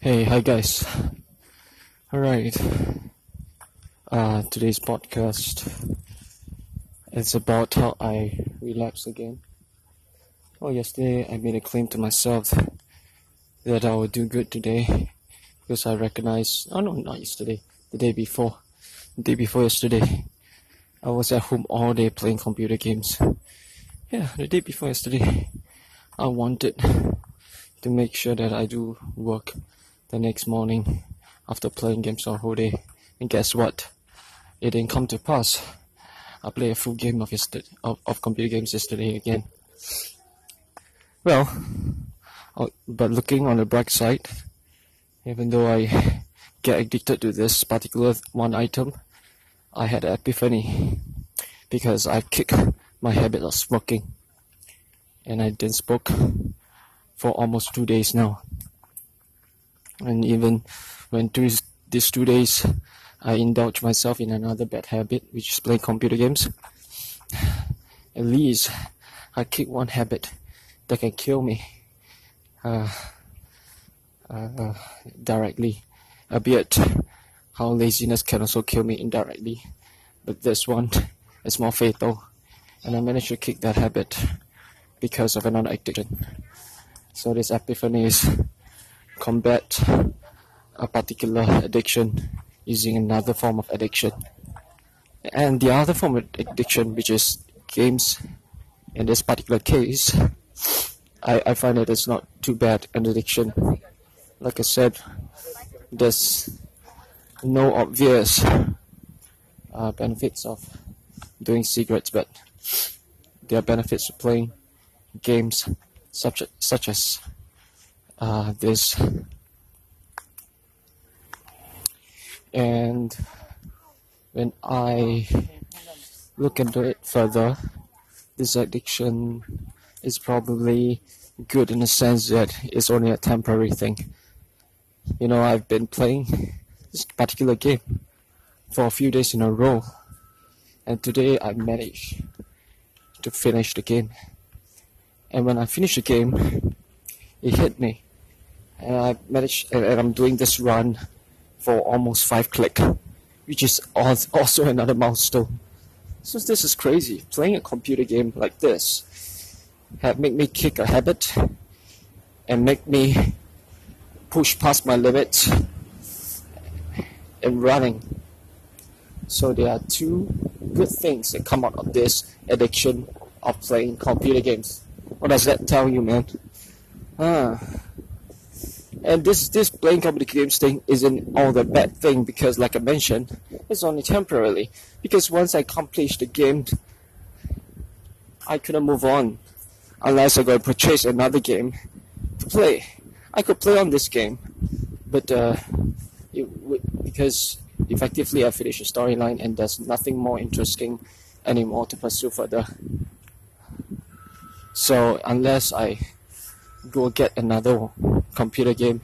Hey, hi guys. Alright. Uh, today's podcast is about how I relapse again. Well, yesterday I made a claim to myself that I would do good today because I recognize. Oh no, not yesterday. The day before. The day before yesterday. I was at home all day playing computer games. Yeah, the day before yesterday. I wanted to make sure that I do work the next morning after playing games all whole day. And guess what? It didn't come to pass. I played a full game of, of, of computer games yesterday again. Well, uh, but looking on the bright side, even though I get addicted to this particular one item, I had an epiphany because I kicked my habit of smoking. And I didn't smoke for almost two days now. And even when through these two days, I indulge myself in another bad habit, which is playing computer games. At least I kick one habit that can kill me uh, uh, directly, how laziness can also kill me indirectly. But this one is more fatal, and I managed to kick that habit because of another addiction. So this epiphany is combat a particular addiction using another form of addiction. And the other form of addiction, which is games, in this particular case, I, I find that it is not too bad an addiction. Like I said, there's no obvious uh, benefits of doing cigarettes, but there are benefits of playing games such such as uh, this. And when I look into it further this addiction is probably good in the sense that it's only a temporary thing. You know I've been playing this particular game for a few days in a row and today I managed to finish the game. And when I finished the game, it hit me. And I managed, and I'm doing this run for almost five click, which is also another milestone. So this is crazy. Playing a computer game like this have make me kick a habit and make me push past my limits in running. So there are two good things that come out of this addiction of playing computer games. What does that tell you, man? Ah. And this this playing computer games thing isn't all the bad thing because, like I mentioned, it's only temporarily. Because once I accomplish the game, I couldn't move on unless I go purchase another game to play. I could play on this game, but uh, it, because effectively I finished the storyline and there's nothing more interesting anymore to pursue further. So unless I go get another computer game,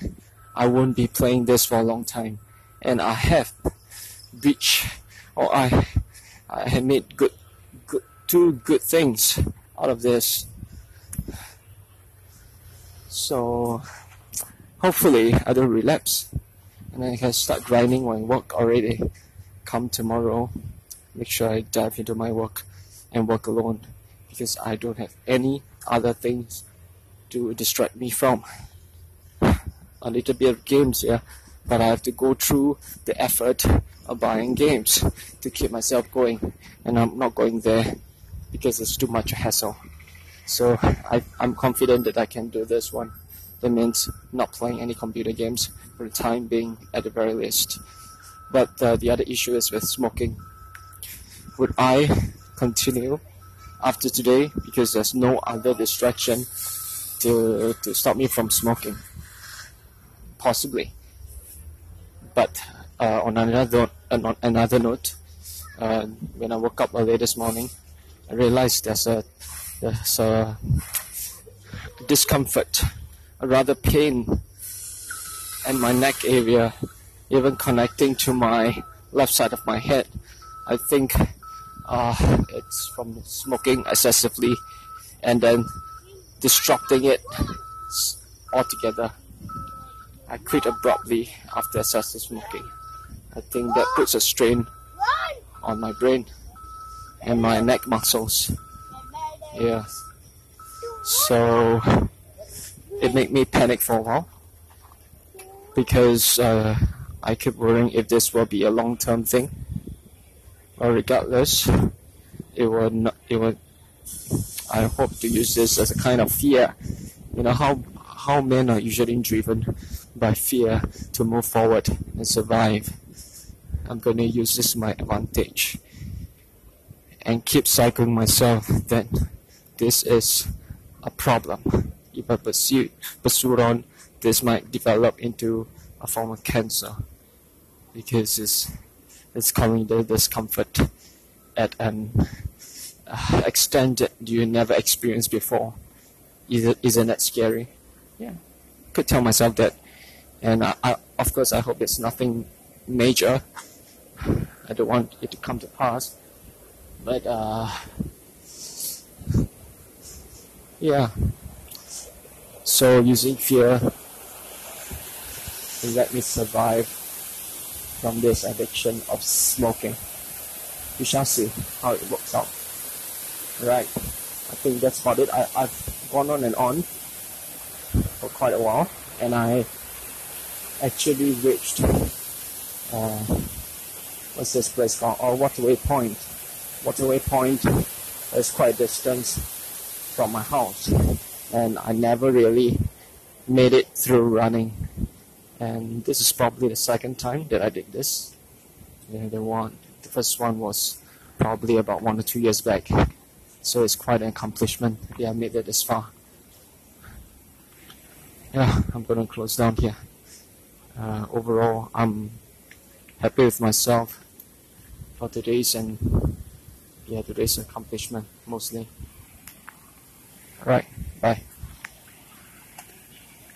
I won't be playing this for a long time. And I have reached, or I, I have made good, good, two good things out of this. So hopefully I don't relapse, and I can start grinding my work already. Come tomorrow, make sure I dive into my work and work alone because I don't have any other things to distract me from. A little bit of games, yeah, but I have to go through the effort of buying games to keep myself going, and I'm not going there because it's too much hassle. So I, I'm confident that I can do this one. That means not playing any computer games for the time being, at the very least. But uh, the other issue is with smoking. Would I continue after today because there's no other distraction to to stop me from smoking. Possibly, but uh, on another on another note, uh, when I woke up early this morning, I realized there's a there's a discomfort, a rather pain, in my neck area, even connecting to my left side of my head. I think uh, it's from smoking excessively and then disrupting it altogether. I quit abruptly after started smoking. I think that puts a strain on my brain and my neck muscles. Yeah. So it made me panic for a while because uh, I kept worrying if this will be a long-term thing. But regardless, it will not, it will. I hope to use this as a kind of fear. You know how how men are usually driven by fear to move forward and survive. I'm going to use this to my advantage and keep cycling myself that this is a problem. If I pursue, pursue on, this might develop into a form of cancer because it's, it's causing the discomfort at an uh, extent that you never experienced before. Isn't, isn't that scary? Yeah. Could tell myself that. And I, I, of course, I hope it's nothing major. I don't want it to come to pass. But, uh, yeah. So using fear to let me survive from this addiction of smoking. We shall see how it works out. Right. I think that's about it. I, I've gone on and on for quite a while and I actually reached uh, what's this place called? Oh, Waterway Point. Waterway Point is quite a distance from my house and I never really made it through running and this is probably the second time that I did this. Yeah, the one, the first one was probably about one or two years back, so it's quite an accomplishment. Yeah, I made it this far. Yeah, I'm gonna close down here. Uh, overall, I'm happy with myself for today's and yeah today's accomplishment mostly. Alright, bye.